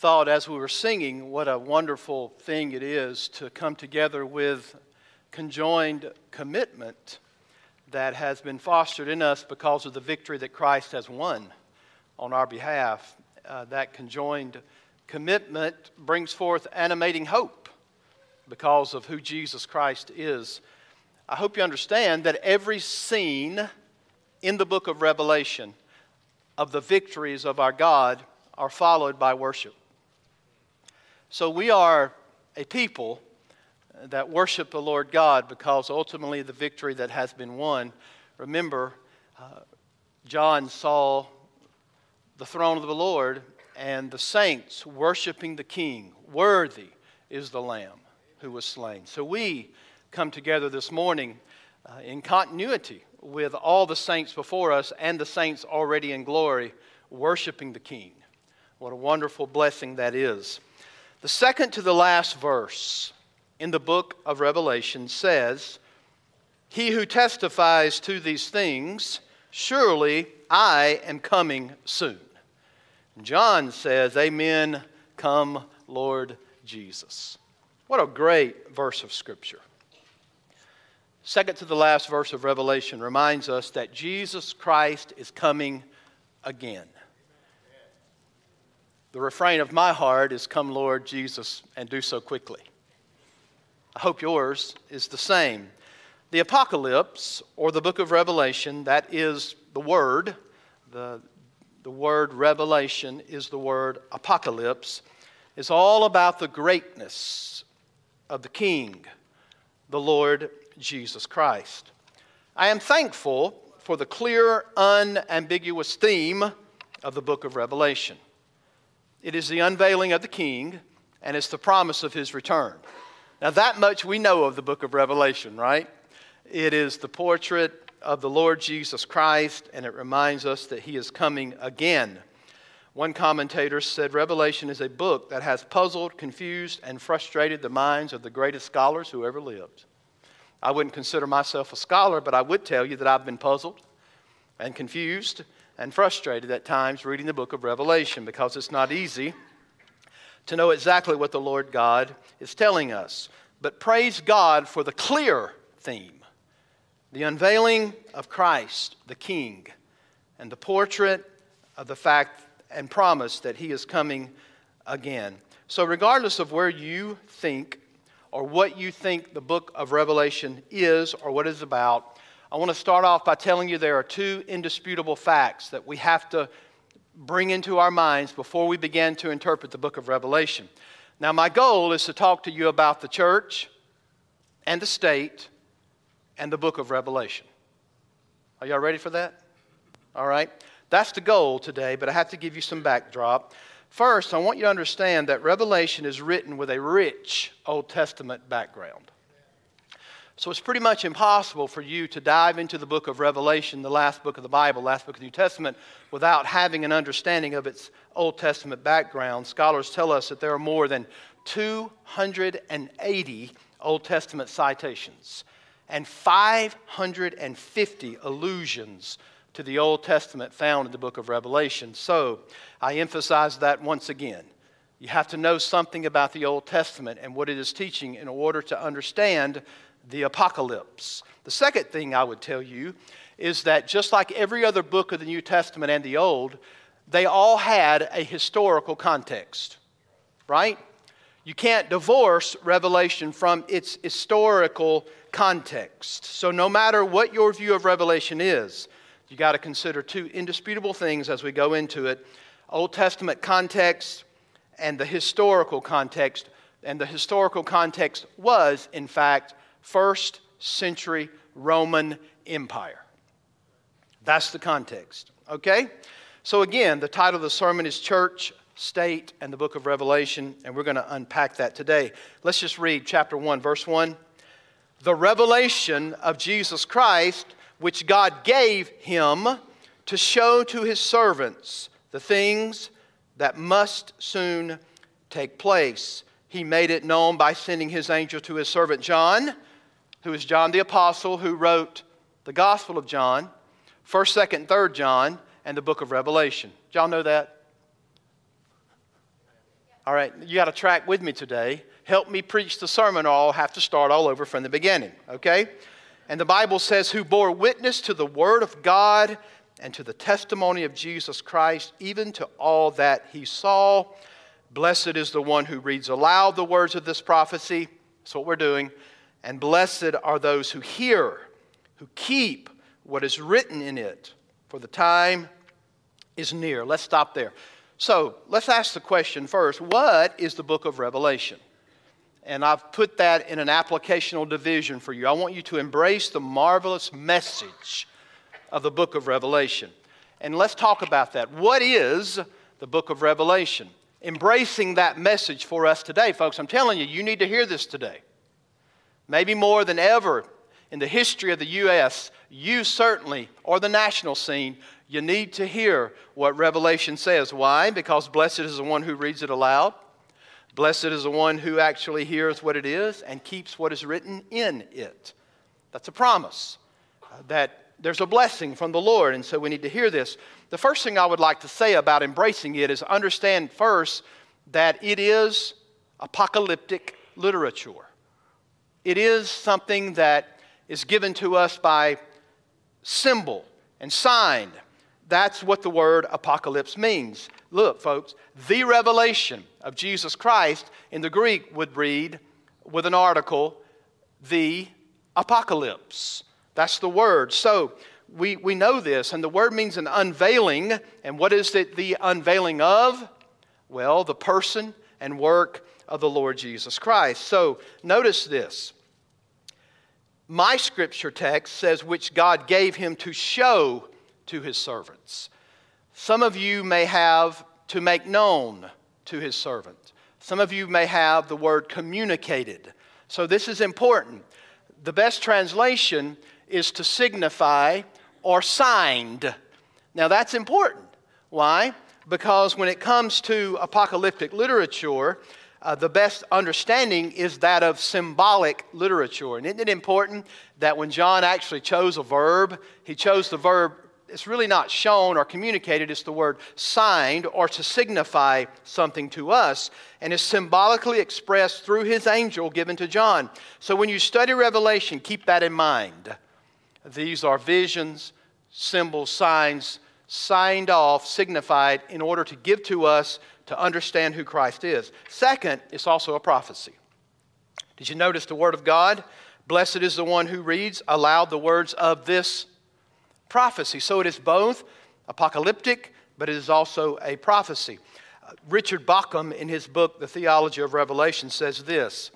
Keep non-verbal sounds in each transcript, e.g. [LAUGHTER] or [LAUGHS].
thought as we were singing what a wonderful thing it is to come together with conjoined commitment that has been fostered in us because of the victory that Christ has won on our behalf. Uh, that conjoined commitment brings forth animating hope because of who Jesus Christ is. I hope you understand that every scene in the book of Revelation of the victories of our God are followed by worship. So we are a people that worship the Lord God because ultimately the victory that has been won. Remember, uh, John saw the throne of the Lord and the saints worshiping the King. Worthy is the Lamb who was slain. So we come together this morning uh, in continuity with all the saints before us and the saints already in glory worshiping the King. What a wonderful blessing that is. The second to the last verse in the book of Revelation says, He who testifies to these things, surely I am coming soon. John says, Amen, come, Lord Jesus. What a great verse of Scripture. Second to the last verse of Revelation reminds us that Jesus Christ is coming again. The refrain of my heart is, Come, Lord Jesus, and do so quickly. I hope yours is the same. The Apocalypse, or the book of Revelation, that is the word. The, the word revelation is the word apocalypse, is all about the greatness of the King, the Lord Jesus Christ. I am thankful for the clear, unambiguous theme of the book of Revelation. It is the unveiling of the King, and it's the promise of his return. Now, that much we know of the book of Revelation, right? It is the portrait of the Lord Jesus Christ, and it reminds us that he is coming again. One commentator said Revelation is a book that has puzzled, confused, and frustrated the minds of the greatest scholars who ever lived. I wouldn't consider myself a scholar, but I would tell you that I've been puzzled and confused and frustrated at times reading the book of Revelation because it's not easy to know exactly what the Lord God is telling us. But praise God for the clear theme the unveiling of Christ, the King, and the portrait of the fact and promise that He is coming again. So, regardless of where you think or what you think the book of Revelation is or what it's about, I want to start off by telling you there are two indisputable facts that we have to bring into our minds before we begin to interpret the book of Revelation. Now, my goal is to talk to you about the church and the state and the book of Revelation. Are y'all ready for that? All right. That's the goal today, but I have to give you some backdrop. First, I want you to understand that Revelation is written with a rich Old Testament background. So it's pretty much impossible for you to dive into the book of Revelation, the last book of the Bible, last book of the New Testament, without having an understanding of its Old Testament background. Scholars tell us that there are more than 280 Old Testament citations and 550 allusions to the Old Testament found in the book of Revelation. So I emphasize that once again. You have to know something about the Old Testament and what it is teaching in order to understand the apocalypse. The second thing I would tell you is that just like every other book of the New Testament and the Old, they all had a historical context, right? You can't divorce Revelation from its historical context. So, no matter what your view of Revelation is, you got to consider two indisputable things as we go into it Old Testament context and the historical context. And the historical context was, in fact, first century Roman Empire. That's the context, okay? So, again, the title of the sermon is Church, State, and the book of Revelation, and we're going to unpack that today. Let's just read chapter 1, verse 1. The revelation of Jesus Christ, which God gave him to show to his servants the things that must soon take place. He made it known by sending his angel to his servant John who is John the Apostle, who wrote the Gospel of John, 1st, 2nd, 3rd John, and the book of Revelation. Y'all know that? All right, you got to track with me today. Help me preach the sermon, or I'll have to start all over from the beginning, okay? And the Bible says, Who bore witness to the word of God and to the testimony of Jesus Christ, even to all that he saw. Blessed is the one who reads aloud the words of this prophecy. That's what we're doing. And blessed are those who hear, who keep what is written in it, for the time is near. Let's stop there. So let's ask the question first what is the book of Revelation? And I've put that in an applicational division for you. I want you to embrace the marvelous message of the book of Revelation. And let's talk about that. What is the book of Revelation? Embracing that message for us today, folks. I'm telling you, you need to hear this today. Maybe more than ever in the history of the U.S., you certainly, or the national scene, you need to hear what Revelation says. Why? Because blessed is the one who reads it aloud. Blessed is the one who actually hears what it is and keeps what is written in it. That's a promise uh, that there's a blessing from the Lord, and so we need to hear this. The first thing I would like to say about embracing it is understand first that it is apocalyptic literature. It is something that is given to us by symbol and sign. That's what the word apocalypse means. Look, folks, the revelation of Jesus Christ in the Greek would read with an article, the apocalypse. That's the word. So we, we know this, and the word means an unveiling. And what is it the unveiling of? Well, the person and work of the Lord Jesus Christ. So notice this. My scripture text says, which God gave him to show to his servants. Some of you may have to make known to his servant. Some of you may have the word communicated. So this is important. The best translation is to signify or signed. Now that's important. Why? Because when it comes to apocalyptic literature, uh, the best understanding is that of symbolic literature. And isn't it important that when John actually chose a verb, he chose the verb, it's really not shown or communicated, it's the word signed or to signify something to us, and is symbolically expressed through his angel given to John. So when you study Revelation, keep that in mind. These are visions, symbols, signs signed off, signified in order to give to us to understand who Christ is. Second, it's also a prophecy. Did you notice the word of God? Blessed is the one who reads aloud the words of this prophecy. So it is both apocalyptic, but it is also a prophecy. Uh, Richard Bauckham, in his book, The Theology of Revelation, says this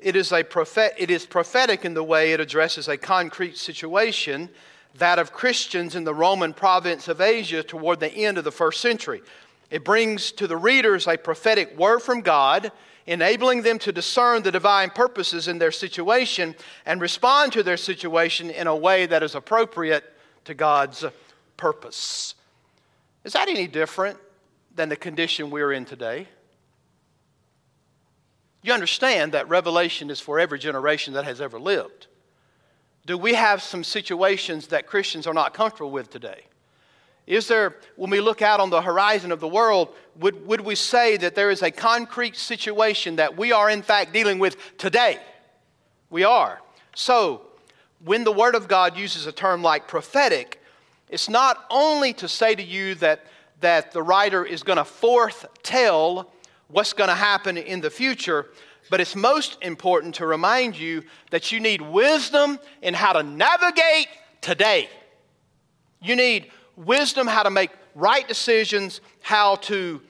it is, a prophet, it is prophetic in the way it addresses a concrete situation, that of Christians in the Roman province of Asia toward the end of the first century. It brings to the readers a prophetic word from God, enabling them to discern the divine purposes in their situation and respond to their situation in a way that is appropriate to God's purpose. Is that any different than the condition we're in today? You understand that revelation is for every generation that has ever lived. Do we have some situations that Christians are not comfortable with today? Is there, when we look out on the horizon of the world, would, would we say that there is a concrete situation that we are in fact dealing with today? We are. So, when the Word of God uses a term like prophetic, it's not only to say to you that, that the writer is going to foretell what's going to happen in the future, but it's most important to remind you that you need wisdom in how to navigate today. You need wisdom how to make right decisions, how to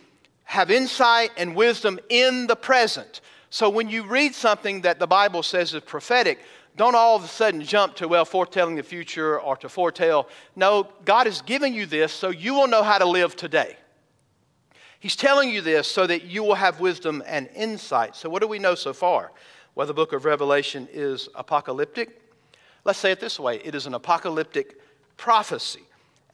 have insight and wisdom in the present. So when you read something that the Bible says is prophetic, don't all of a sudden jump to, well, foretelling the future or to foretell. No, God is giving you this so you will know how to live today. He's telling you this so that you will have wisdom and insight. So, what do we know so far? Well, the book of Revelation is apocalyptic. Let's say it this way it is an apocalyptic prophecy.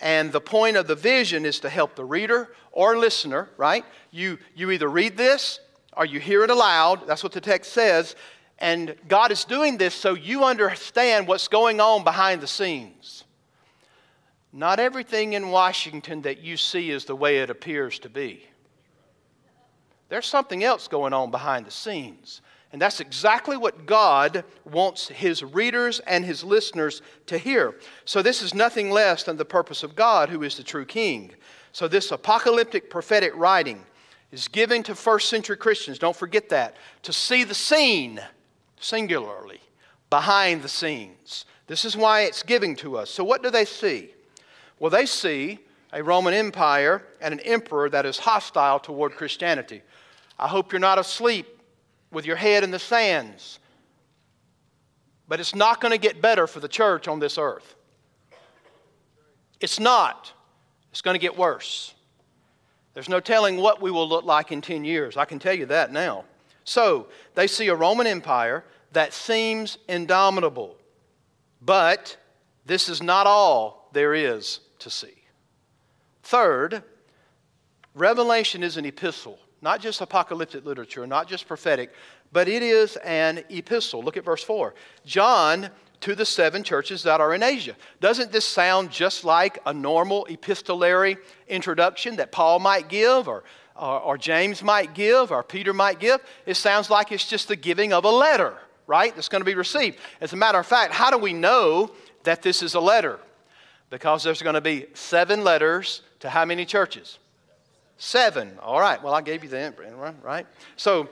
And the point of the vision is to help the reader or listener, right? You, you either read this or you hear it aloud. That's what the text says. And God is doing this so you understand what's going on behind the scenes. Not everything in Washington that you see is the way it appears to be. There's something else going on behind the scenes. And that's exactly what God wants his readers and his listeners to hear. So, this is nothing less than the purpose of God, who is the true king. So, this apocalyptic prophetic writing is given to first century Christians, don't forget that, to see the scene, singularly, behind the scenes. This is why it's giving to us. So, what do they see? Well, they see a Roman Empire and an emperor that is hostile toward Christianity. I hope you're not asleep with your head in the sands. But it's not going to get better for the church on this earth. It's not. It's going to get worse. There's no telling what we will look like in 10 years. I can tell you that now. So, they see a Roman Empire that seems indomitable. But this is not all there is to see. Third, Revelation is an epistle not just apocalyptic literature, not just prophetic, but it is an epistle. Look at verse 4. John to the seven churches that are in Asia. Doesn't this sound just like a normal epistolary introduction that Paul might give or, or, or, James might give or Peter might give? It sounds like it's just the giving of a letter, right? That's going to be received. As a matter of fact, how do we know that this is a letter? Because there's going to be seven letters to how many churches? Seven. All right. Well, I gave you the right? So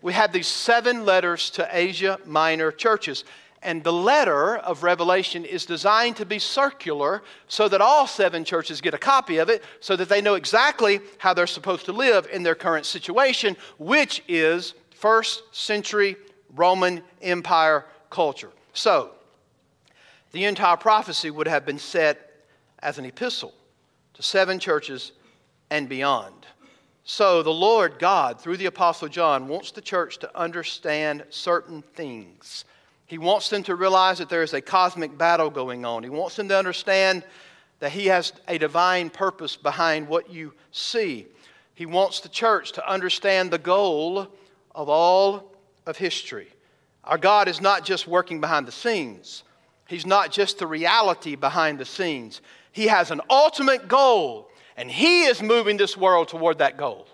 we have these seven letters to Asia Minor churches. And the letter of Revelation is designed to be circular so that all seven churches get a copy of it so that they know exactly how they're supposed to live in their current situation, which is first century Roman Empire culture. So, the entire prophecy would have been set as an epistle to seven churches and beyond. So, the Lord God, through the Apostle John, wants the church to understand certain things. He wants them to realize that there is a cosmic battle going on. He wants them to understand that He has a divine purpose behind what you see. He wants the church to understand the goal of all of history. Our God is not just working behind the scenes, He's not just the reality behind the scenes. He has an ultimate goal and He is moving this world toward that goal.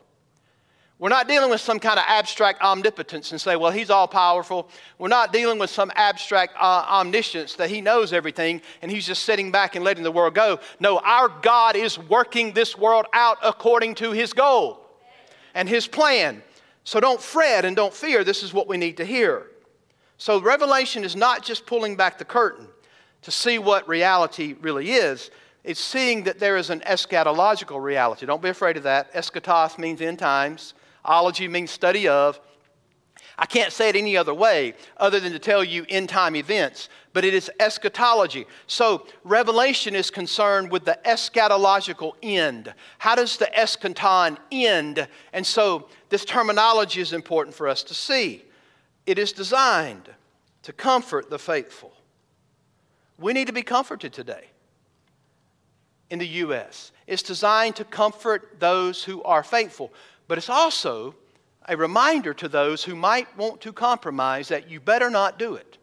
We're not dealing with some kind of abstract omnipotence and say, well, he's all powerful. We're not dealing with some abstract uh, omniscience that he knows everything and he's just sitting back and letting the world go. No, our God is working this world out according to his goal and his plan. So don't fret and don't fear. This is what we need to hear. So, Revelation is not just pulling back the curtain to see what reality really is, it's seeing that there is an eschatological reality. Don't be afraid of that. Eschatos means end times, ology means study of. I can't say it any other way other than to tell you end time events, but it is eschatology. So, Revelation is concerned with the eschatological end. How does the eschaton end? And so, this terminology is important for us to see. It is designed to comfort the faithful. We need to be comforted today in the U.S. It's designed to comfort those who are faithful, but it's also a reminder to those who might want to compromise that you better not do it.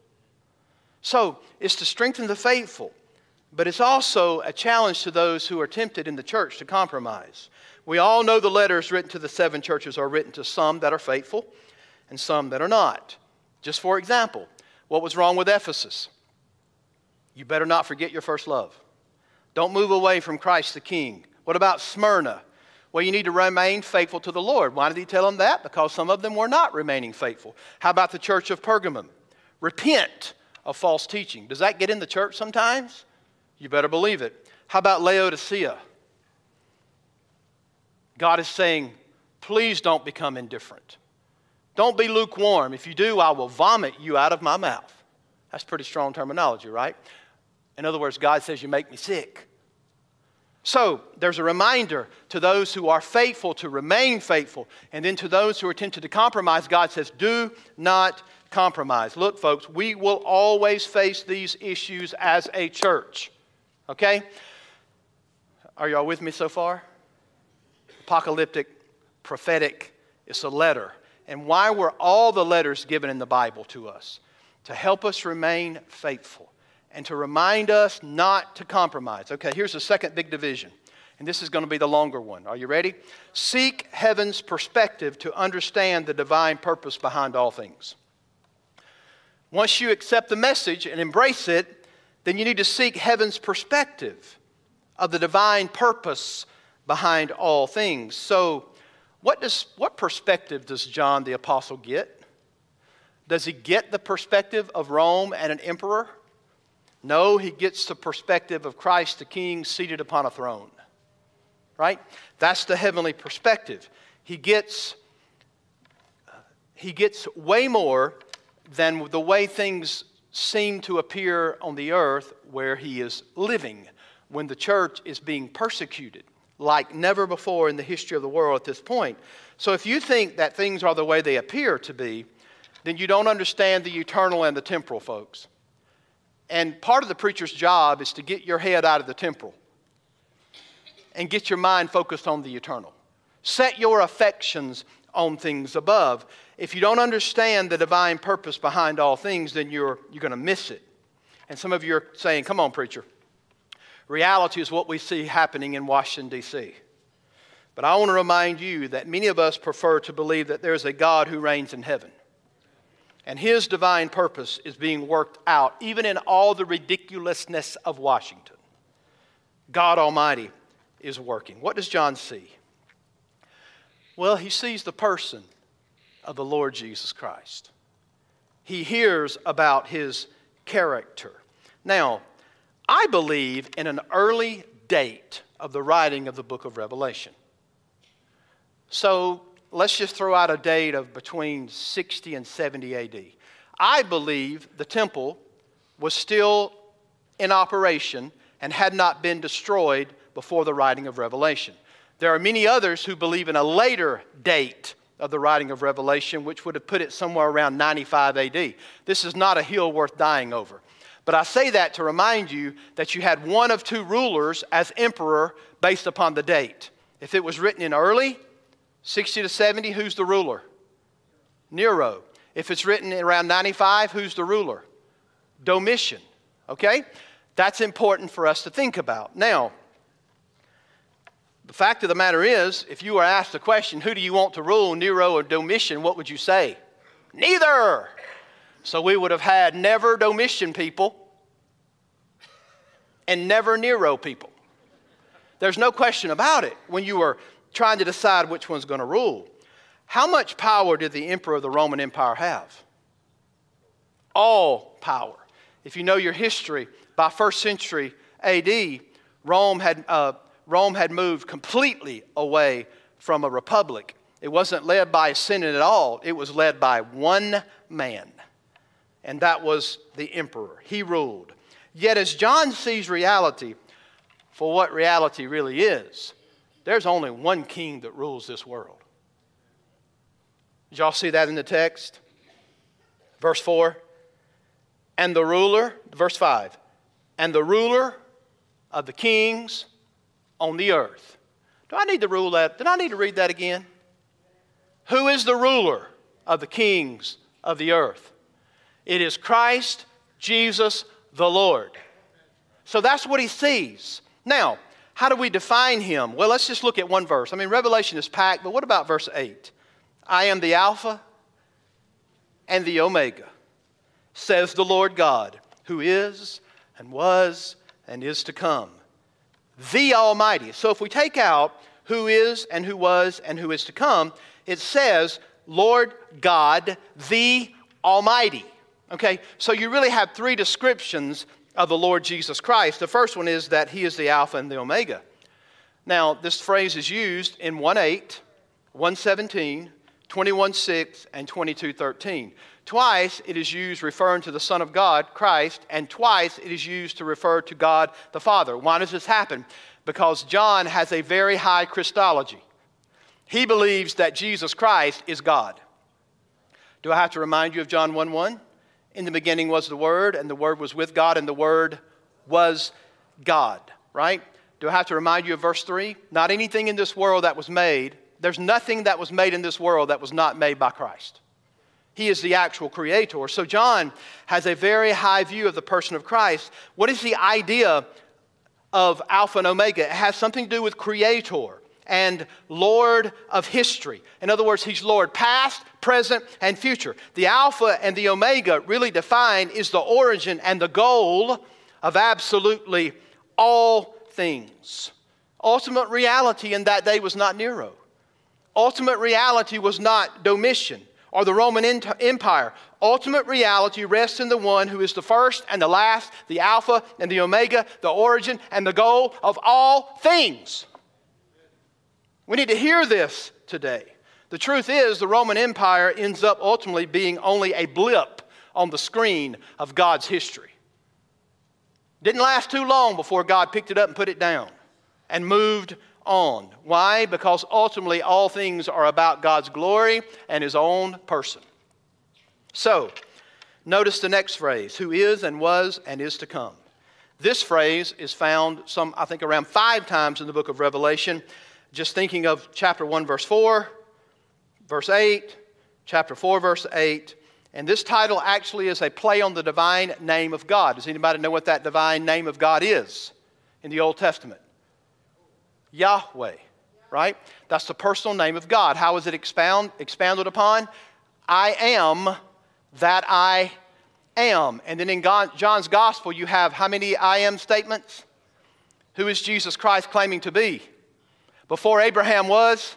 So it's to strengthen the faithful, but it's also a challenge to those who are tempted in the church to compromise. We all know the letters written to the seven churches are written to some that are faithful and some that are not. Just for example, what was wrong with Ephesus? You better not forget your first love. Don't move away from Christ the King. What about Smyrna? Well, you need to remain faithful to the Lord. Why did he tell them that? Because some of them were not remaining faithful. How about the church of Pergamum? Repent of false teaching. Does that get in the church sometimes? You better believe it. How about Laodicea? God is saying, please don't become indifferent. Don't be lukewarm. If you do, I will vomit you out of my mouth. That's pretty strong terminology, right? In other words, God says, You make me sick. So there's a reminder to those who are faithful to remain faithful. And then to those who are tempted to compromise, God says, Do not compromise. Look, folks, we will always face these issues as a church. Okay? Are y'all with me so far? Apocalyptic, prophetic, it's a letter. And why were all the letters given in the Bible to us? To help us remain faithful and to remind us not to compromise. Okay, here's the second big division. And this is going to be the longer one. Are you ready? Seek heaven's perspective to understand the divine purpose behind all things. Once you accept the message and embrace it, then you need to seek heaven's perspective of the divine purpose behind all things. So, what, does, what perspective does John the Apostle get? Does he get the perspective of Rome and an emperor? No, he gets the perspective of Christ the King seated upon a throne. Right? That's the heavenly perspective. He gets, he gets way more than the way things seem to appear on the earth where he is living when the church is being persecuted like never before in the history of the world at this point. So if you think that things are the way they appear to be, then you don't understand the eternal and the temporal, folks. And part of the preacher's job is to get your head out of the temporal and get your mind focused on the eternal. Set your affections on things above. If you don't understand the divine purpose behind all things, then you're, you're going to miss it. And some of you are saying, Come on, preacher. Reality is what we see happening in Washington, D.C. But I want to remind you that many of us prefer to believe that there's a God who reigns in heaven. And his divine purpose is being worked out, even in all the ridiculousness of Washington. God Almighty is working. What does John see? Well, he sees the person of the Lord Jesus Christ. He hears about his character. Now, I believe in an early date of the writing of the book of Revelation. So let's just throw out a date of between 60 and 70 AD. I believe the temple was still in operation and had not been destroyed before the writing of Revelation. There are many others who believe in a later date of the writing of Revelation, which would have put it somewhere around 95 AD. This is not a hill worth dying over. But I say that to remind you that you had one of two rulers as emperor based upon the date. If it was written in early, 60 to 70, who's the ruler? Nero. If it's written around 95, who's the ruler? Domitian. Okay? That's important for us to think about. Now, the fact of the matter is, if you were asked the question, who do you want to rule, Nero or Domitian, what would you say? Neither. So we would have had never Domitian people and never Nero people. There's no question about it when you were trying to decide which one's going to rule. How much power did the emperor of the Roman Empire have? All power. If you know your history, by first century AD, Rome had, uh, Rome had moved completely away from a republic. It wasn't led by a senate at all, it was led by one man and that was the emperor. He ruled. Yet, as John sees reality for what reality really is, there's only one king that rules this world. Did y'all see that in the text? Verse 4 And the ruler, verse 5, and the ruler of the kings on the earth. Do I need to rule that? Did I need to read that again? Who is the ruler of the kings of the earth? It is Christ Jesus the Lord. So that's what he sees. Now, how do we define him? Well, let's just look at one verse. I mean, Revelation is packed, but what about verse 8? I am the Alpha and the Omega, says the Lord God, who is and was and is to come, the Almighty. So if we take out who is and who was and who is to come, it says, Lord God, the Almighty. Okay, so you really have three descriptions of the Lord Jesus Christ. The first one is that he is the Alpha and the Omega. Now, this phrase is used in 1 8, 117, 21 6, and 22 13. Twice it is used referring to the Son of God, Christ, and twice it is used to refer to God the Father. Why does this happen? Because John has a very high Christology. He believes that Jesus Christ is God. Do I have to remind you of John 1 1? In the beginning was the Word, and the Word was with God, and the Word was God, right? Do I have to remind you of verse 3? Not anything in this world that was made, there's nothing that was made in this world that was not made by Christ. He is the actual creator. So John has a very high view of the person of Christ. What is the idea of Alpha and Omega. It has something to do with Creator and Lord of history. In other words, He's Lord past, present, and future. The Alpha and the Omega really define is the origin and the goal of absolutely all things. Ultimate reality in that day was not Nero. Ultimate reality was not Domitian or the Roman Empire. Ultimate reality rests in the one who is the first and the last, the Alpha and the Omega, the origin and the goal of all things. We need to hear this today. The truth is, the Roman Empire ends up ultimately being only a blip on the screen of God's history. Didn't last too long before God picked it up and put it down and moved on. Why? Because ultimately all things are about God's glory and His own person. So, notice the next phrase who is and was and is to come. This phrase is found some, I think, around five times in the book of Revelation. Just thinking of chapter 1, verse 4, verse 8, chapter 4, verse 8. And this title actually is a play on the divine name of God. Does anybody know what that divine name of God is in the Old Testament? Yahweh, right? That's the personal name of God. How is it expound, expounded upon? I am that I am. And then in God, John's gospel, you have how many I am statements? Who is Jesus Christ claiming to be? Before Abraham was,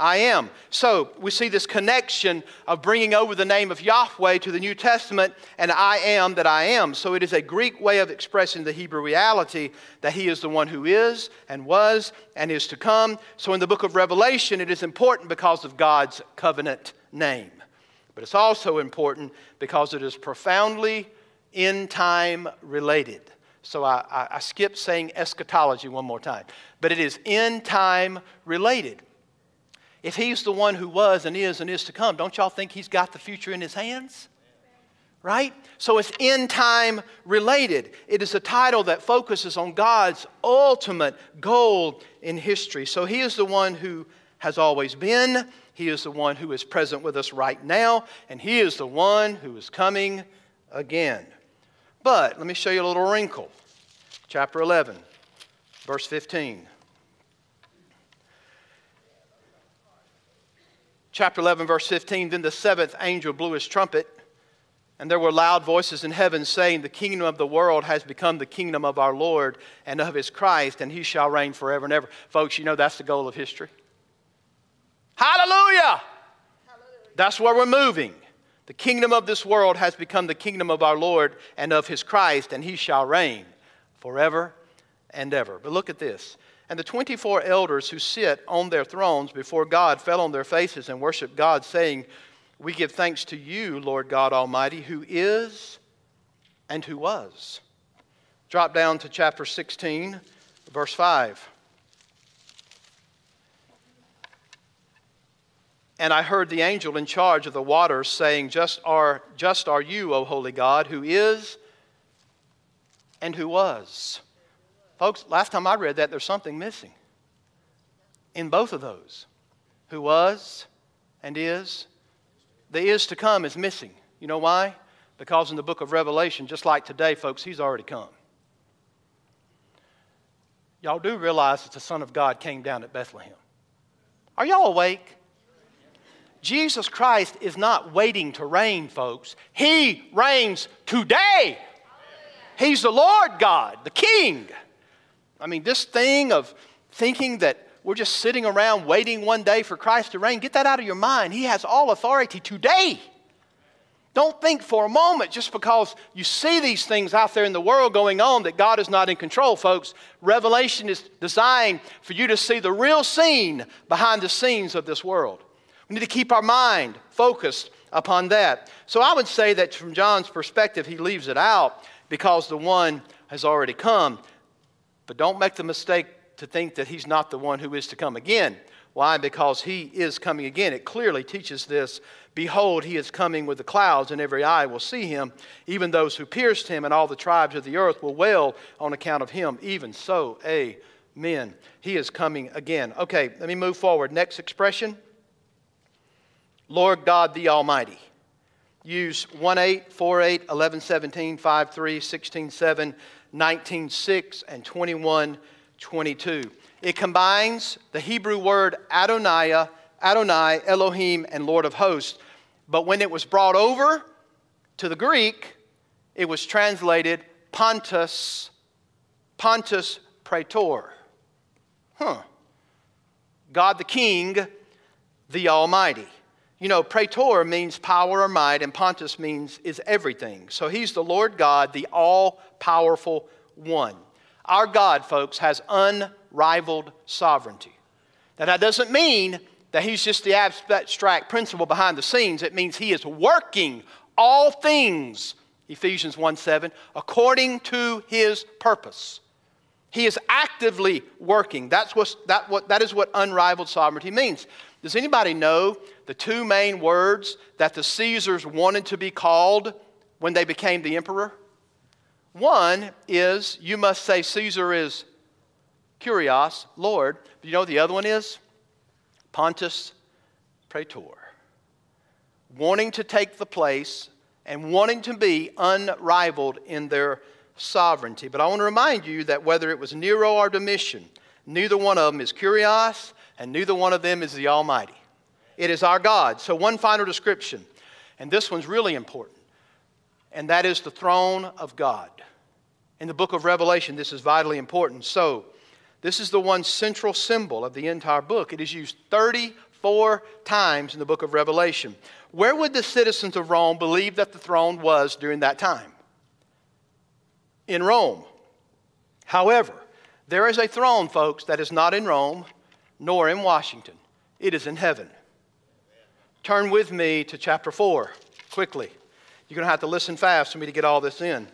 I am. So we see this connection of bringing over the name of Yahweh to the New Testament and I am that I am. So it is a Greek way of expressing the Hebrew reality that He is the one who is and was and is to come. So in the book of Revelation, it is important because of God's covenant name. But it's also important because it is profoundly in time related. So I, I, I skipped saying eschatology one more time. But it is in time related. If he's the one who was and is and is to come, don't y'all think he's got the future in his hands? Right? So it's in time related. It is a title that focuses on God's ultimate goal in history. So he is the one who has always been, he is the one who is present with us right now, and he is the one who is coming again. But let me show you a little wrinkle. Chapter 11, verse 15. chapter 11, verse 15 Then the seventh angel blew his trumpet, and there were loud voices in heaven saying, The kingdom of the world has become the kingdom of our Lord and of his Christ, and he shall reign forever and ever. Folks, you know that's the goal of history. Hallelujah! Hallelujah. That's where we're moving. The kingdom of this world has become the kingdom of our Lord and of his Christ, and he shall reign forever and ever. But look at this. And the 24 elders who sit on their thrones before God fell on their faces and worshiped God, saying, We give thanks to you, Lord God Almighty, who is and who was. Drop down to chapter 16, verse 5. And I heard the angel in charge of the waters saying, Just are, just are you, O holy God, who is and who was. Folks, last time I read that, there's something missing in both of those. Who was and is. The is to come is missing. You know why? Because in the book of Revelation, just like today, folks, he's already come. Y'all do realize that the Son of God came down at Bethlehem. Are y'all awake? Jesus Christ is not waiting to reign, folks. He reigns today. He's the Lord God, the King. I mean, this thing of thinking that we're just sitting around waiting one day for Christ to reign, get that out of your mind. He has all authority today. Don't think for a moment just because you see these things out there in the world going on that God is not in control, folks. Revelation is designed for you to see the real scene behind the scenes of this world. We need to keep our mind focused upon that. So I would say that from John's perspective, he leaves it out because the one has already come. But don't make the mistake to think that he's not the one who is to come again. Why? Because he is coming again. It clearly teaches this Behold, he is coming with the clouds, and every eye will see him. Even those who pierced him, and all the tribes of the earth will wail on account of him. Even so, amen. He is coming again. Okay, let me move forward. Next expression Lord God the Almighty. Use 1 8, 4 8, 11 17, 5 3, 16 7, 19:6 and 21:22. It combines the Hebrew word Adonai, Adonai, Elohim, and Lord of hosts. But when it was brought over to the Greek, it was translated Panto, Pontus Praetor. Huh. God the King, the Almighty. You know, Krator means power or might, and Panto means is everything. So he's the Lord God, the all powerful one. Our God, folks, has unrivaled sovereignty. Now, that doesn't mean that he's just the abstract principle behind the scenes. It means he is working all things, Ephesians 1 7, according to his purpose. He is actively working. That's what, that, what, that is what unrivaled sovereignty means. Does anybody know the two main words that the Caesars wanted to be called when they became the emperor? One is you must say Caesar is Kurios, Lord. But you know what the other one is? Pontus Praetor. Wanting to take the place and wanting to be unrivaled in their sovereignty. But I want to remind you that whether it was Nero or Domitian, neither one of them is Kurios and neither one of them is the Almighty. It is our God. So, one final description, and this one's really important, and that is the throne of God. In the book of Revelation, this is vitally important. So, this is the one central symbol of the entire book. It is used 34 times in the book of Revelation. Where would the citizens of Rome believe that the throne was during that time? In Rome. However, there is a throne, folks, that is not in Rome nor in Washington. It is in heaven. Turn with me to chapter 4 quickly. You're going to have to listen fast for me to get all this in.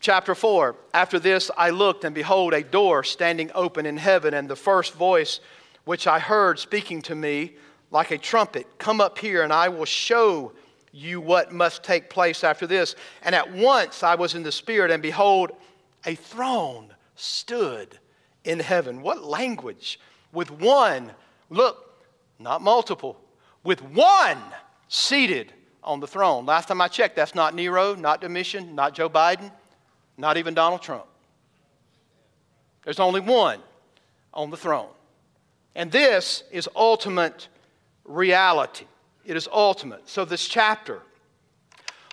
Chapter 4 After this I looked, and behold, a door standing open in heaven, and the first voice which I heard speaking to me like a trumpet Come up here, and I will show you what must take place after this. And at once I was in the Spirit, and behold, a throne stood in heaven. What language! With one, look, not multiple, with one seated on the throne. Last time I checked, that's not Nero, not Domitian, not Joe Biden. Not even Donald Trump. There's only one on the throne. And this is ultimate reality. It is ultimate. So, this chapter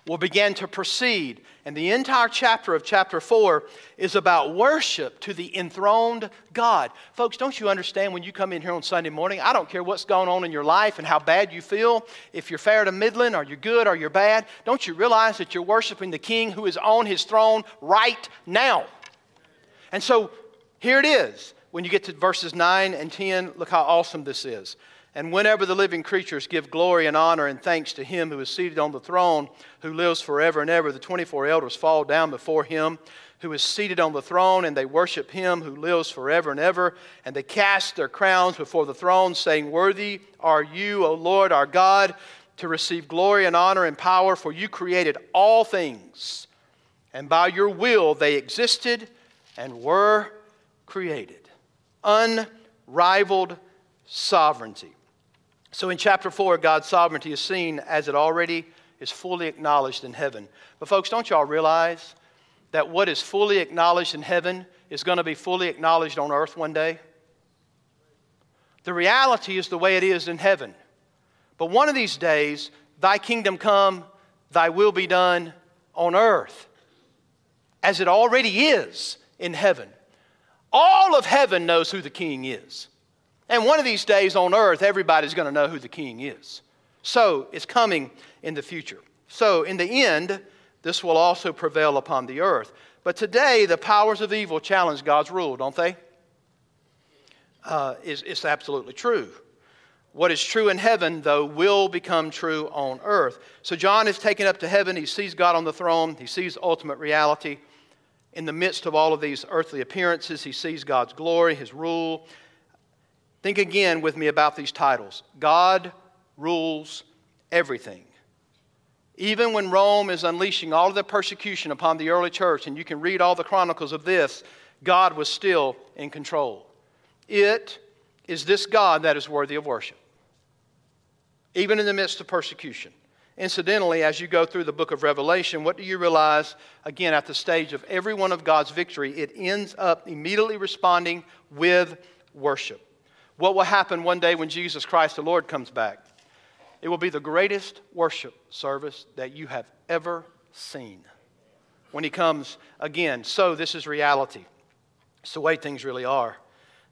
will begin to proceed. And the entire chapter of chapter 4 is about worship to the enthroned God. Folks, don't you understand when you come in here on Sunday morning? I don't care what's going on in your life and how bad you feel, if you're fair to middling or you're good or you're bad, don't you realize that you're worshiping the King who is on his throne right now? And so here it is. When you get to verses 9 and 10, look how awesome this is. And whenever the living creatures give glory and honor and thanks to him who is seated on the throne, who lives forever and ever, the 24 elders fall down before him who is seated on the throne, and they worship him who lives forever and ever. And they cast their crowns before the throne, saying, Worthy are you, O Lord our God, to receive glory and honor and power, for you created all things. And by your will they existed and were created. Unrivaled sovereignty. So in chapter 4, God's sovereignty is seen as it already is fully acknowledged in heaven. But, folks, don't y'all realize that what is fully acknowledged in heaven is going to be fully acknowledged on earth one day? The reality is the way it is in heaven. But one of these days, thy kingdom come, thy will be done on earth, as it already is in heaven. All of heaven knows who the king is. And one of these days on earth, everybody's going to know who the king is. So it's coming in the future. So in the end, this will also prevail upon the earth. But today, the powers of evil challenge God's rule, don't they? Uh, it's, it's absolutely true. What is true in heaven, though, will become true on earth. So John is taken up to heaven. He sees God on the throne, he sees ultimate reality. In the midst of all of these earthly appearances, he sees God's glory, his rule, Think again with me about these titles God rules everything. Even when Rome is unleashing all of the persecution upon the early church, and you can read all the chronicles of this, God was still in control. It is this God that is worthy of worship, even in the midst of persecution. Incidentally, as you go through the book of Revelation, what do you realize? Again, at the stage of every one of God's victory, it ends up immediately responding with worship. What will happen one day when Jesus Christ the Lord comes back? It will be the greatest worship service that you have ever seen when he comes again. So, this is reality. It's the way things really are.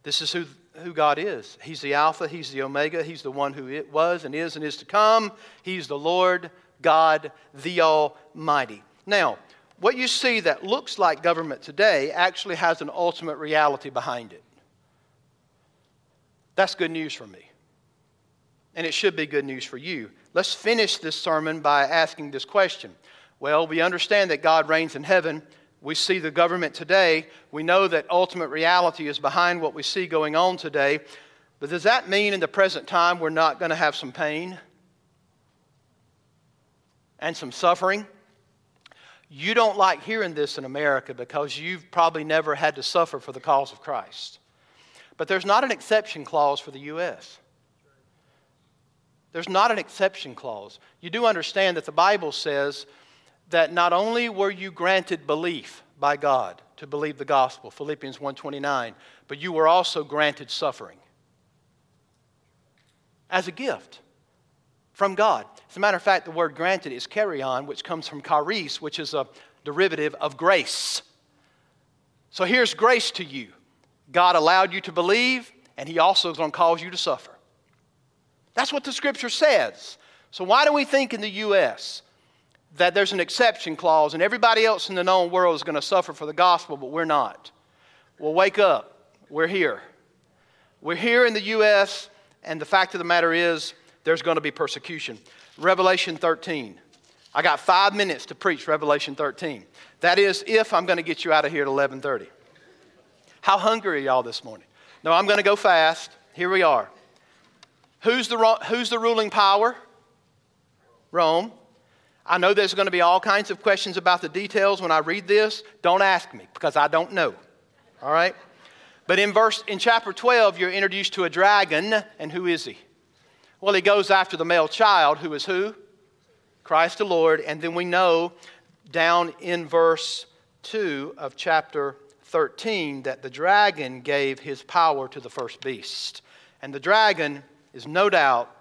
This is who, who God is. He's the Alpha, He's the Omega, He's the one who it was and is and is to come. He's the Lord God, the Almighty. Now, what you see that looks like government today actually has an ultimate reality behind it. That's good news for me. And it should be good news for you. Let's finish this sermon by asking this question well, we understand that God reigns in heaven. We see the government today. We know that ultimate reality is behind what we see going on today. But does that mean in the present time we're not going to have some pain and some suffering? You don't like hearing this in America because you've probably never had to suffer for the cause of Christ. But there's not an exception clause for the U.S. There's not an exception clause. You do understand that the Bible says that not only were you granted belief by God to believe the gospel, Philippians 1:29, but you were also granted suffering as a gift from God. As a matter of fact, the word granted is on, which comes from charis, which is a derivative of grace. So here's grace to you. God allowed you to believe, and He also is going to cause you to suffer. That's what the scripture says. So why do we think in the U.S that there's an exception clause and everybody else in the known world is going to suffer for the gospel, but we're not. Well, wake up. We're here. We're here in the U.S., and the fact of the matter is, there's going to be persecution. Revelation 13. I got five minutes to preach Revelation 13. That is, if I'm going to get you out of here at 11:30. How hungry are y'all this morning? No, I'm going to go fast. Here we are. Who's the, who's the ruling power? Rome. I know there's going to be all kinds of questions about the details when I read this. Don't ask me because I don't know. All right? But in verse in chapter 12 you're introduced to a dragon and who is he? Well, he goes after the male child who is who? Christ the Lord, and then we know down in verse 2 of chapter 13 that the dragon gave his power to the first beast. And the dragon is no doubt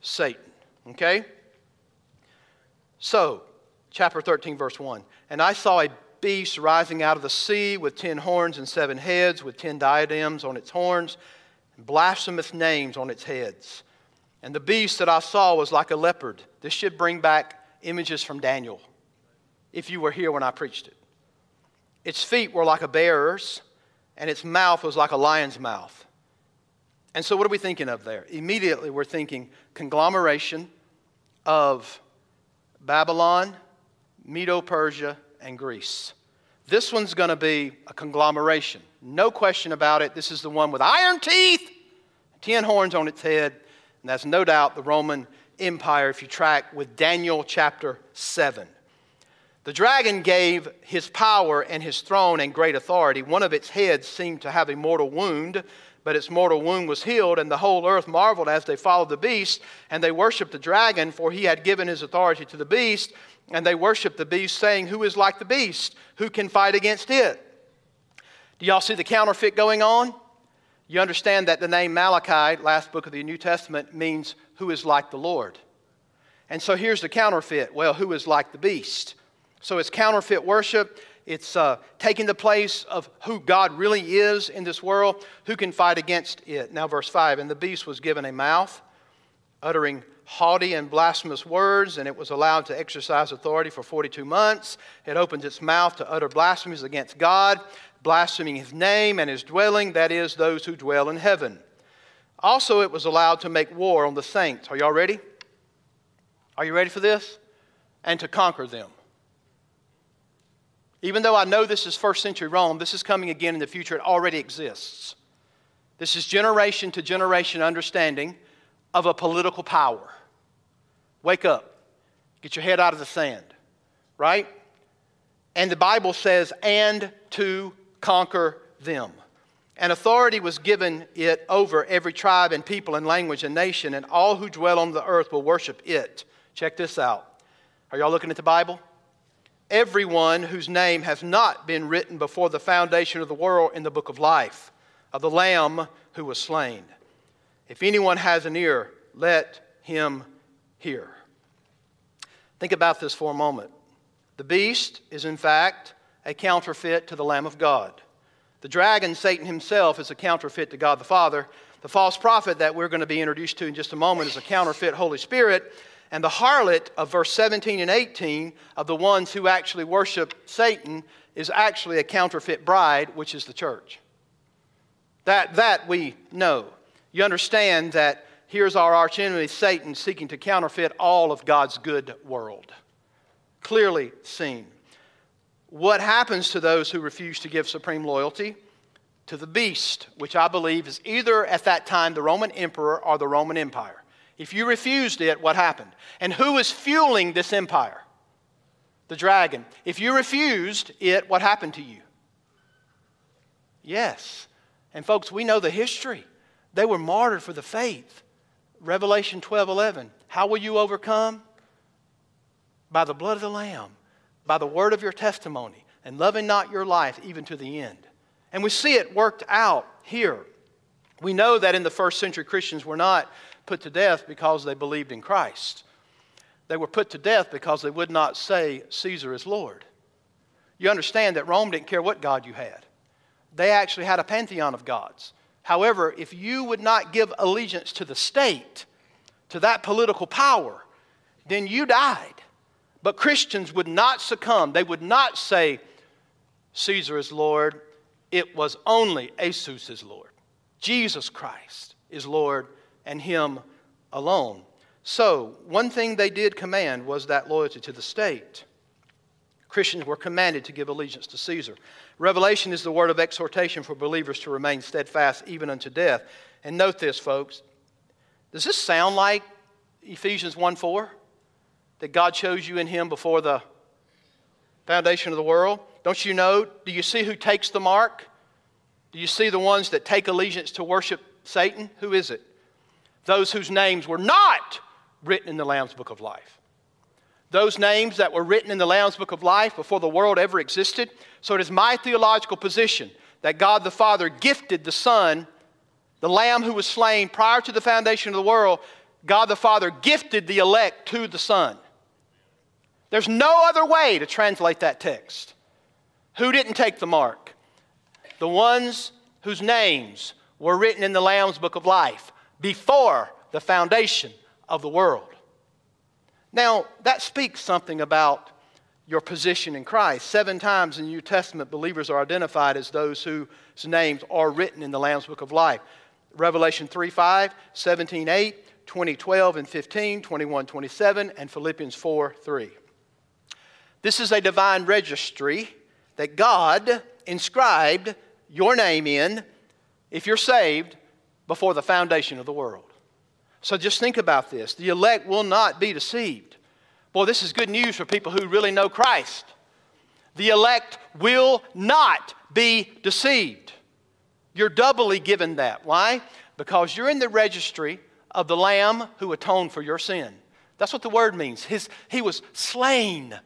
Satan. Okay? So, chapter 13, verse 1. And I saw a beast rising out of the sea with ten horns and seven heads, with ten diadems on its horns, and blasphemous names on its heads. And the beast that I saw was like a leopard. This should bring back images from Daniel, if you were here when I preached it. Its feet were like a bear's, and its mouth was like a lion's mouth. And so, what are we thinking of there? Immediately, we're thinking conglomeration of Babylon, Medo Persia, and Greece. This one's going to be a conglomeration. No question about it. This is the one with iron teeth, ten horns on its head, and that's no doubt the Roman Empire if you track with Daniel chapter 7. The dragon gave his power and his throne and great authority. One of its heads seemed to have a mortal wound but its mortal wound was healed, and the whole earth marveled as they followed the beast, and they worshiped the dragon, for he had given his authority to the beast, and they worshiped the beast, saying, Who is like the beast? Who can fight against it? Do y'all see the counterfeit going on? You understand that the name Malachi, last book of the New Testament, means who is like the Lord. And so here's the counterfeit. Well, who is like the beast? So it's counterfeit worship. It's uh, taking the place of who God really is in this world. Who can fight against it? Now, verse 5 And the beast was given a mouth, uttering haughty and blasphemous words, and it was allowed to exercise authority for 42 months. It opened its mouth to utter blasphemies against God, blaspheming his name and his dwelling, that is, those who dwell in heaven. Also, it was allowed to make war on the saints. Are y'all ready? Are you ready for this? And to conquer them. Even though I know this is first century Rome, this is coming again in the future. It already exists. This is generation to generation understanding of a political power. Wake up. Get your head out of the sand, right? And the Bible says, and to conquer them. And authority was given it over every tribe and people and language and nation, and all who dwell on the earth will worship it. Check this out. Are y'all looking at the Bible? Everyone whose name has not been written before the foundation of the world in the book of life of the Lamb who was slain. If anyone has an ear, let him hear. Think about this for a moment. The beast is, in fact, a counterfeit to the Lamb of God. The dragon, Satan himself, is a counterfeit to God the Father. The false prophet that we're going to be introduced to in just a moment is a counterfeit Holy Spirit. And the harlot of verse 17 and 18 of the ones who actually worship Satan is actually a counterfeit bride, which is the church. That, that we know. You understand that here's our archenemy, Satan, seeking to counterfeit all of God's good world. Clearly seen what happens to those who refuse to give supreme loyalty? To the beast, which I believe is either at that time the Roman emperor or the Roman Empire. If you refused it, what happened? And who is fueling this empire? The dragon. If you refused it, what happened to you? Yes. And folks, we know the history. They were martyred for the faith. Revelation 12 11. How will you overcome? By the blood of the Lamb by the word of your testimony and loving not your life even to the end. And we see it worked out here. We know that in the first century, Christians were not put to death because they believed in Christ. They were put to death because they would not say Caesar is Lord. You understand that Rome didn't care what God you had, they actually had a pantheon of gods. However, if you would not give allegiance to the state, to that political power, then you died. But Christians would not succumb. They would not say, Caesar is Lord. It was only Jesus is Lord. Jesus Christ is Lord and Him alone. So, one thing they did command was that loyalty to the state. Christians were commanded to give allegiance to Caesar. Revelation is the word of exhortation for believers to remain steadfast even unto death. And note this, folks. Does this sound like Ephesians 1 4? that God chose you in Him before the foundation of the world? Don't you know? Do you see who takes the mark? Do you see the ones that take allegiance to worship Satan? Who is it? Those whose names were not written in the Lamb's Book of Life. Those names that were written in the Lamb's Book of Life before the world ever existed. So it is my theological position that God the Father gifted the Son, the Lamb who was slain prior to the foundation of the world. God the Father gifted the elect to the Son. There's no other way to translate that text. Who didn't take the mark? The ones whose names were written in the Lamb's book of life before the foundation of the world. Now, that speaks something about your position in Christ. Seven times in the New Testament, believers are identified as those whose names are written in the Lamb's book of life. Revelation 3 5, 17 8, 20 12 and 15, 21 27, and Philippians 4 3. This is a divine registry that God inscribed your name in if you're saved before the foundation of the world. So just think about this. The elect will not be deceived. Boy, this is good news for people who really know Christ. The elect will not be deceived. You're doubly given that. Why? Because you're in the registry of the Lamb who atoned for your sin. That's what the word means. His, he was slain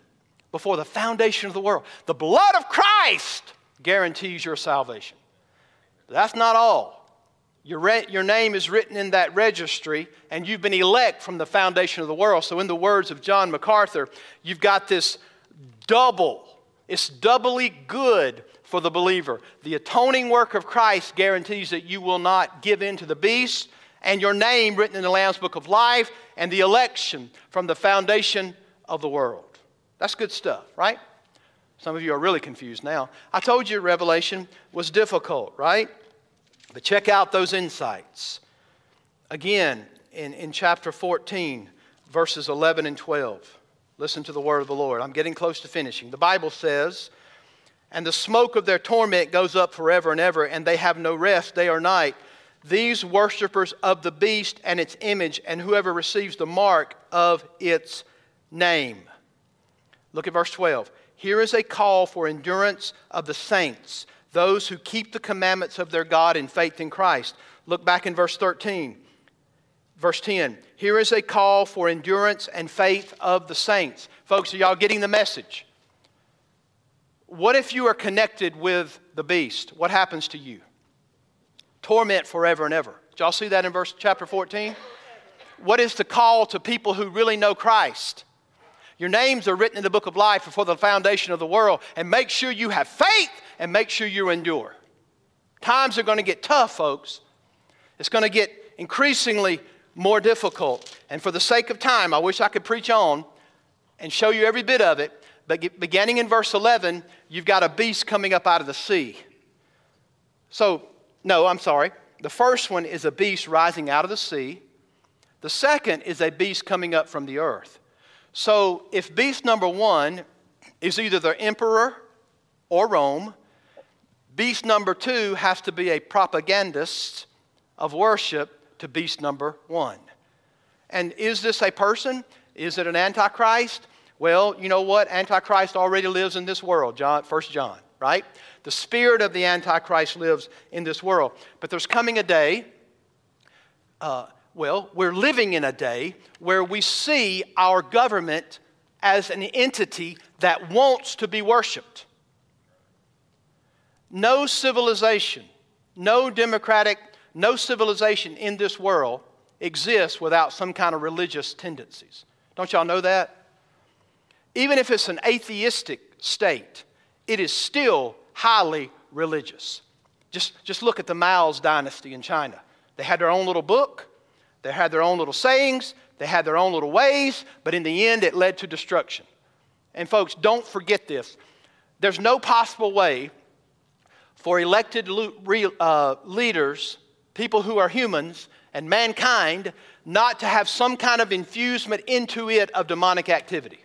before the foundation of the world. The blood of Christ guarantees your salvation. But that's not all. Your, re- your name is written in that registry, and you've been elect from the foundation of the world. So, in the words of John MacArthur, you've got this double, it's doubly good for the believer. The atoning work of Christ guarantees that you will not give in to the beast, and your name written in the Lamb's Book of Life, and the election from the foundation of the world. That's good stuff, right? Some of you are really confused now. I told you Revelation was difficult, right? But check out those insights. Again, in, in chapter 14, verses 11 and 12. Listen to the word of the Lord. I'm getting close to finishing. The Bible says, And the smoke of their torment goes up forever and ever, and they have no rest day or night. These worshippers of the beast and its image, and whoever receives the mark of its name. Look at verse 12. Here is a call for endurance of the saints, those who keep the commandments of their God in faith in Christ. Look back in verse 13. Verse 10 Here is a call for endurance and faith of the saints. Folks, are y'all getting the message? What if you are connected with the beast? What happens to you? Torment forever and ever. Did y'all see that in verse chapter 14? What is the call to people who really know Christ? Your names are written in the book of life before the foundation of the world. And make sure you have faith and make sure you endure. Times are going to get tough, folks. It's going to get increasingly more difficult. And for the sake of time, I wish I could preach on and show you every bit of it. But beginning in verse 11, you've got a beast coming up out of the sea. So, no, I'm sorry. The first one is a beast rising out of the sea. The second is a beast coming up from the earth. So, if beast number one is either the emperor or Rome, beast number two has to be a propagandist of worship to beast number one. And is this a person? Is it an antichrist? Well, you know what? Antichrist already lives in this world, John, 1 John, right? The spirit of the Antichrist lives in this world. But there's coming a day, uh, well, we're living in a day where we see our government as an entity that wants to be worshiped. No civilization, no democratic, no civilization in this world exists without some kind of religious tendencies. Don't y'all know that? Even if it's an atheistic state, it is still highly religious. Just, just look at the Mao's dynasty in China. They had their own little book, they had their own little sayings, they had their own little ways, but in the end, it led to destruction. And folks, don't forget this. There's no possible way for elected uh, leaders, people who are humans, and mankind not to have some kind of infusement into it of demonic activity.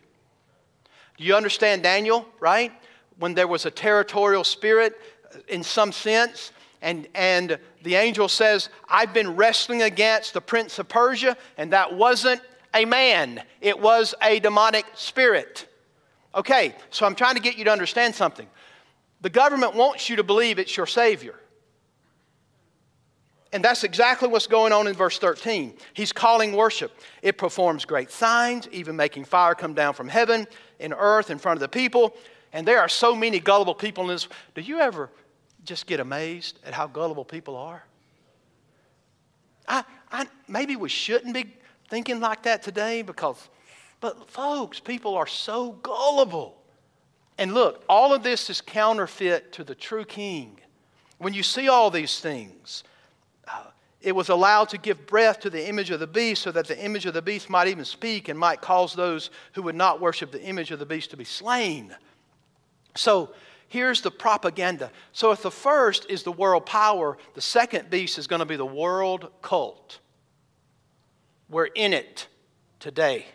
Do you understand Daniel, right? When there was a territorial spirit uh, in some sense, and, and the angel says, I've been wrestling against the prince of Persia, and that wasn't a man, it was a demonic spirit. Okay, so I'm trying to get you to understand something. The government wants you to believe it's your Savior. And that's exactly what's going on in verse 13. He's calling worship. It performs great signs, even making fire come down from heaven and earth in front of the people. And there are so many gullible people in this. Do you ever just get amazed at how gullible people are? I, I, maybe we shouldn't be thinking like that today because, but folks, people are so gullible. And look, all of this is counterfeit to the true king. When you see all these things, uh, it was allowed to give breath to the image of the beast so that the image of the beast might even speak and might cause those who would not worship the image of the beast to be slain. So here's the propaganda. So if the first is the world power, the second beast is going to be the world cult. We're in it today.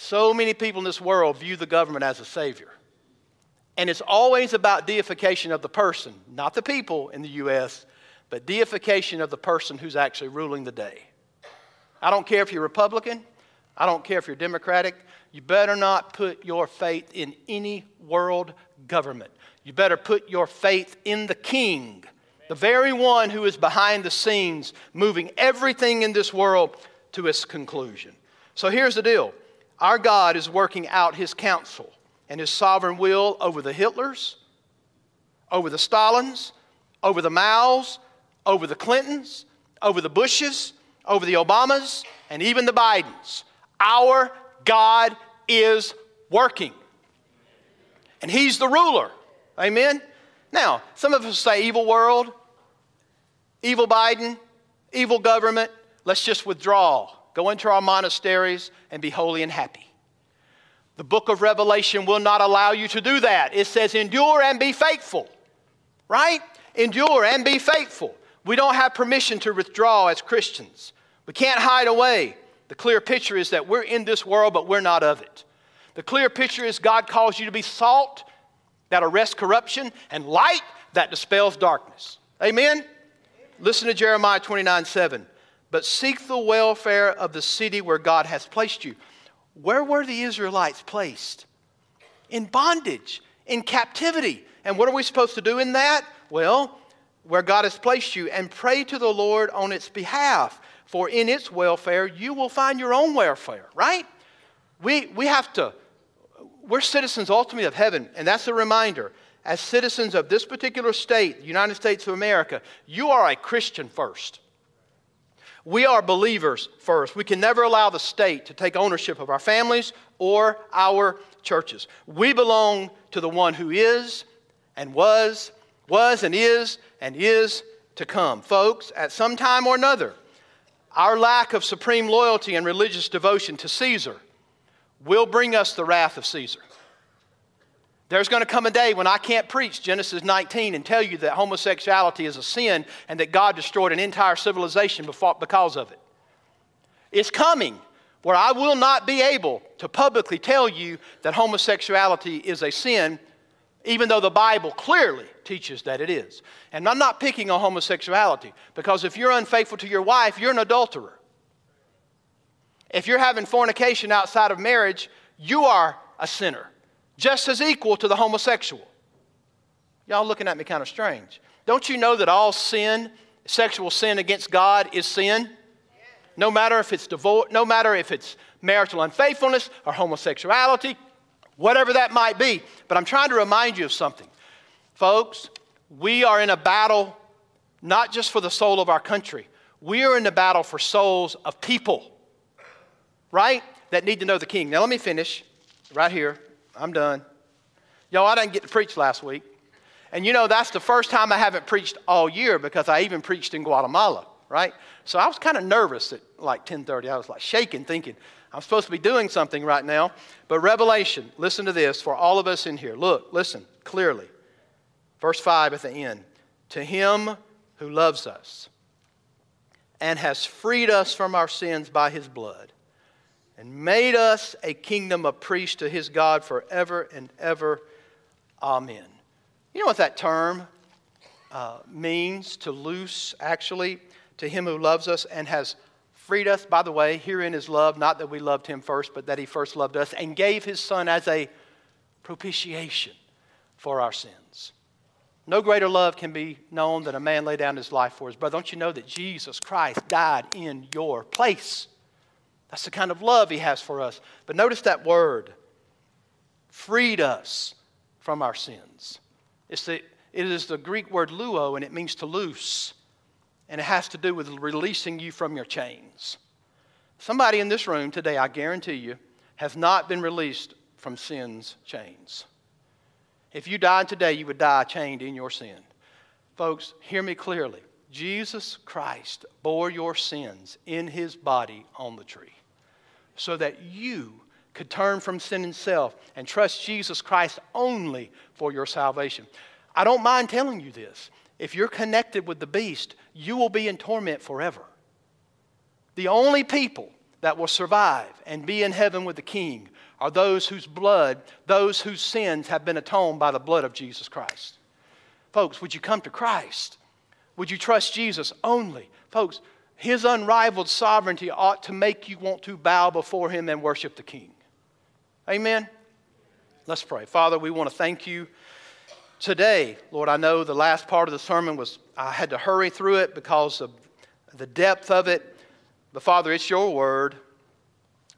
So many people in this world view the government as a savior. And it's always about deification of the person, not the people in the U.S., but deification of the person who's actually ruling the day. I don't care if you're Republican, I don't care if you're Democratic. You better not put your faith in any world government. You better put your faith in the King, the very one who is behind the scenes, moving everything in this world to its conclusion. So here's the deal our God is working out his counsel and his sovereign will over the Hitlers, over the Stalins, over the Maos, over the Clintons, over the Bushes, over the Obamas, and even the Bidens. Our God is working. And He's the ruler. Amen? Now, some of us say evil world, evil Biden, evil government. Let's just withdraw. Go into our monasteries and be holy and happy. The book of Revelation will not allow you to do that. It says, endure and be faithful, right? Endure and be faithful. We don't have permission to withdraw as Christians. We can't hide away. The clear picture is that we're in this world, but we're not of it. The clear picture is God calls you to be salt that arrests corruption and light that dispels darkness. Amen? Listen to Jeremiah 29 7. But seek the welfare of the city where God has placed you. Where were the Israelites placed? In bondage, in captivity. And what are we supposed to do in that? Well, where God has placed you and pray to the Lord on its behalf, for in its welfare you will find your own welfare, right? We, we have to, we're citizens ultimately of heaven, and that's a reminder. As citizens of this particular state, the United States of America, you are a Christian first. We are believers first. We can never allow the state to take ownership of our families or our churches. We belong to the one who is and was, was and is and is to come. Folks, at some time or another, our lack of supreme loyalty and religious devotion to Caesar will bring us the wrath of Caesar. There's going to come a day when I can't preach Genesis 19 and tell you that homosexuality is a sin and that God destroyed an entire civilization because of it. It's coming where I will not be able to publicly tell you that homosexuality is a sin, even though the Bible clearly teaches that it is. And I'm not picking on homosexuality because if you're unfaithful to your wife, you're an adulterer. If you're having fornication outside of marriage, you are a sinner just as equal to the homosexual. Y'all looking at me kind of strange. Don't you know that all sin, sexual sin against God, is sin? No matter if it's divorce, no matter if it's marital unfaithfulness or homosexuality, whatever that might be. But I'm trying to remind you of something. Folks, we are in a battle not just for the soul of our country. We are in the battle for souls of people, right? That need to know the king. Now, let me finish right here. I'm done. Yo, I didn't get to preach last week. And you know, that's the first time I haven't preached all year because I even preached in Guatemala, right? So I was kind of nervous at like 10:30. I was like shaking, thinking, I'm supposed to be doing something right now. But Revelation, listen to this for all of us in here. Look, listen clearly. Verse 5 at the end. To him who loves us and has freed us from our sins by his blood and made us a kingdom of priests to his God forever and ever. Amen. You know what that term uh, means to loose, actually, to him who loves us and has freed us. By the way, herein is love, not that we loved him first, but that he first loved us and gave his son as a propitiation for our sins. No greater love can be known than a man lay down his life for his brother. Don't you know that Jesus Christ died in your place? That's the kind of love He has for us. But notice that word freed us from our sins. It's the, it is the Greek word luo, and it means to loose. And it has to do with releasing you from your chains. Somebody in this room today, I guarantee you, has not been released from sin's chains. If you died today, you would die chained in your sin. Folks, hear me clearly. Jesus Christ bore your sins in his body on the tree so that you could turn from sin and self and trust Jesus Christ only for your salvation. I don't mind telling you this. If you're connected with the beast, you will be in torment forever. The only people that will survive and be in heaven with the king are those whose blood, those whose sins have been atoned by the blood of Jesus Christ. Folks, would you come to Christ? Would you trust Jesus only? Folks, his unrivaled sovereignty ought to make you want to bow before Him and worship the King. Amen? Let's pray. Father, we want to thank you today. Lord, I know the last part of the sermon was, I had to hurry through it because of the depth of it. But Father, it's your word.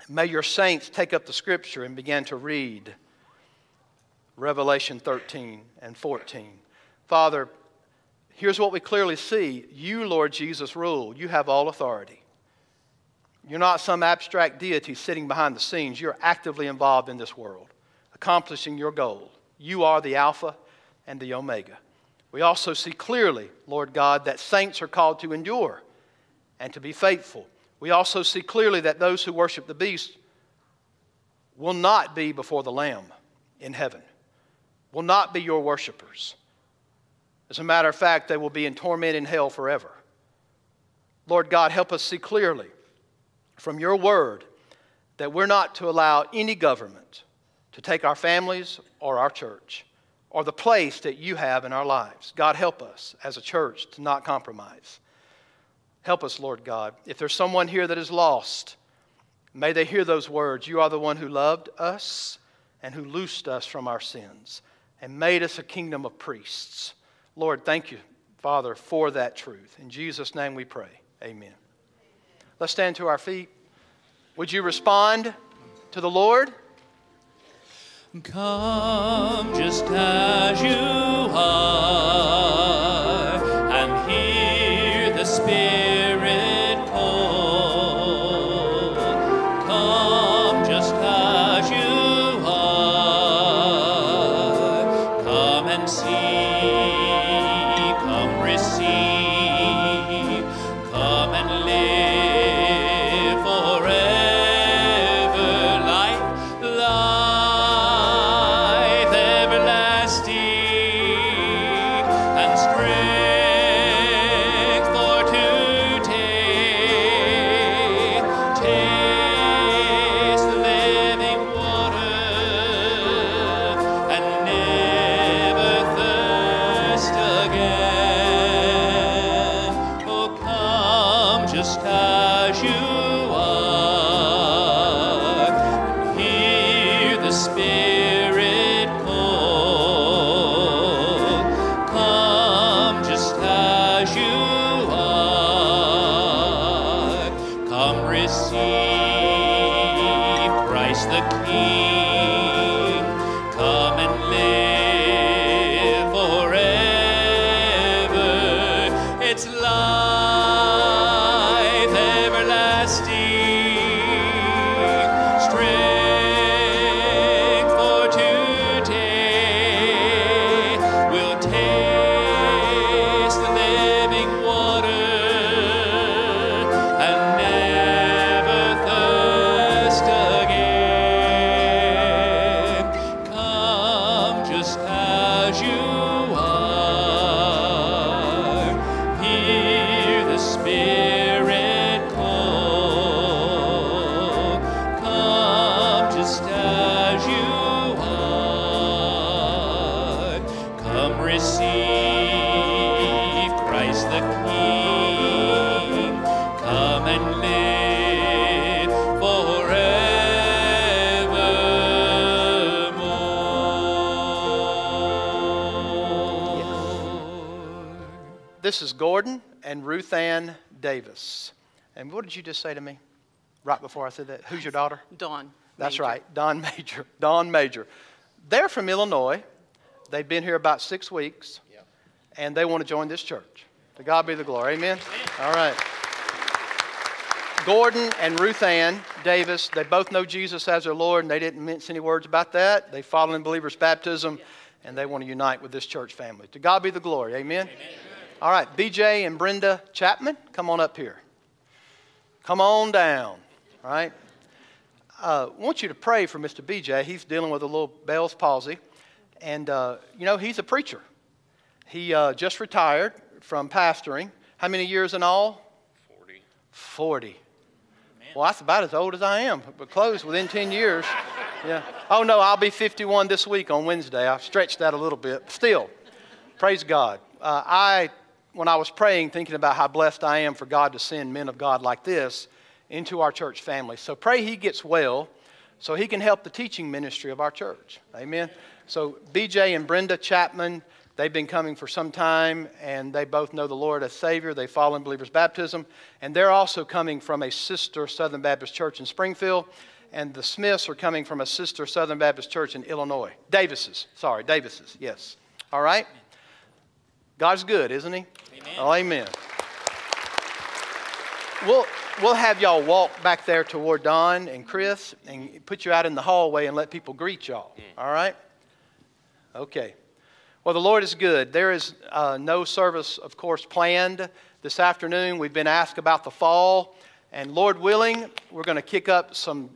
May your saints take up the scripture and begin to read Revelation 13 and 14. Father, here's what we clearly see you, Lord Jesus, rule. You have all authority. You're not some abstract deity sitting behind the scenes. You're actively involved in this world, accomplishing your goal. You are the Alpha and the Omega. We also see clearly, Lord God, that saints are called to endure and to be faithful. We also see clearly that those who worship the beast will not be before the Lamb in heaven, will not be your worshipers. As a matter of fact, they will be in torment in hell forever. Lord God, help us see clearly from your word that we're not to allow any government to take our families or our church or the place that you have in our lives. God, help us as a church to not compromise. Help us, Lord God. If there's someone here that is lost, may they hear those words You are the one who loved us and who loosed us from our sins and made us a kingdom of priests. Lord, thank you Father, for that truth. In Jesus' name we pray. Amen. Let's stand to our feet. Would you respond to the Lord? Come just as you are the Ann Davis. And what did you just say to me right before I said that? Who's your daughter? Dawn. That's Major. right, Don Major. [LAUGHS] Don Major. They're from Illinois. They've been here about six weeks, and they want to join this church. To God be the glory. Amen. All right. Gordon and Ruth Ann Davis, they both know Jesus as their Lord, and they didn't mince any words about that. They follow in believers' baptism, and they want to unite with this church family. To God be the glory. Amen. All right, BJ and Brenda Chapman, come on up here. Come on down. All right. Uh, I want you to pray for Mr. BJ. He's dealing with a little Bell's palsy. And, uh, you know, he's a preacher. He uh, just retired from pastoring. How many years in all? 40. 40. Well, that's about as old as I am, but close within 10 years. Yeah. Oh, no, I'll be 51 this week on Wednesday. I've stretched that a little bit. Still, praise God. Uh, I, when I was praying, thinking about how blessed I am for God to send men of God like this into our church family. So pray he gets well so he can help the teaching ministry of our church. Amen. So BJ and Brenda Chapman, they've been coming for some time and they both know the Lord as Savior. They follow in believers' baptism. And they're also coming from a sister Southern Baptist church in Springfield. And the Smiths are coming from a sister Southern Baptist church in Illinois. Davis's, sorry, Davis's, yes. All right? God's good, isn't He? Amen. Oh, amen. We'll, we'll have y'all walk back there toward Don and Chris and put you out in the hallway and let people greet y'all. All right? Okay. Well, the Lord is good. There is uh, no service, of course, planned this afternoon. We've been asked about the fall. And Lord willing, we're going to kick up some,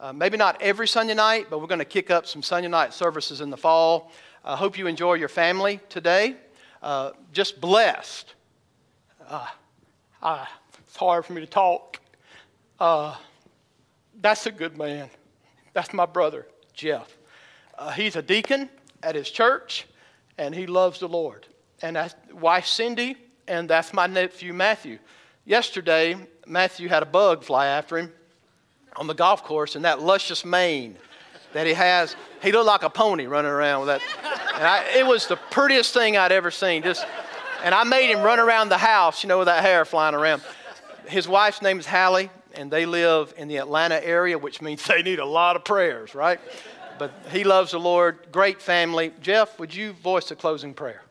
uh, maybe not every Sunday night, but we're going to kick up some Sunday night services in the fall. I hope you enjoy your family today. Uh, just blessed. Uh, uh, it's hard for me to talk. Uh, that's a good man. That's my brother, Jeff. Uh, he's a deacon at his church, and he loves the Lord. And that's wife Cindy, and that's my nephew Matthew. Yesterday, Matthew had a bug fly after him on the golf course, and that luscious mane that he has, he looked like a pony running around with that. And I, it was the prettiest thing I'd ever seen. Just And I made him run around the house, you know, with that hair flying around. His wife's name is Hallie, and they live in the Atlanta area, which means [LAUGHS] they need a lot of prayers, right? But he loves the Lord. Great family. Jeff, would you voice a closing prayer?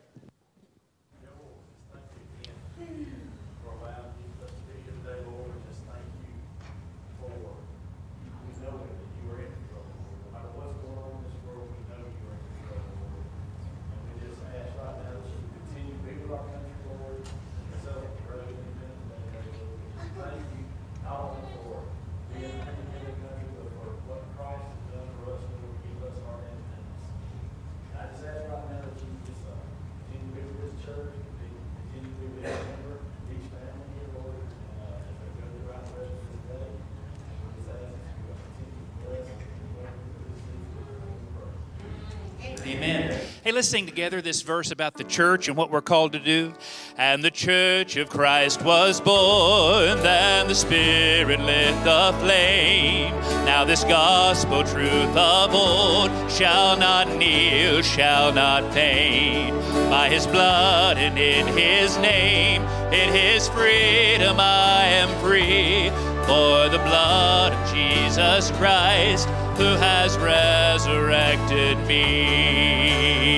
Hey, let's sing together this verse about the church and what we're called to do. And the church of Christ was born, then the Spirit lit the flame. Now, this gospel truth of old shall not kneel, shall not faint. By his blood and in his name, in his freedom I am free. For the blood of Jesus Christ, who has resurrected me.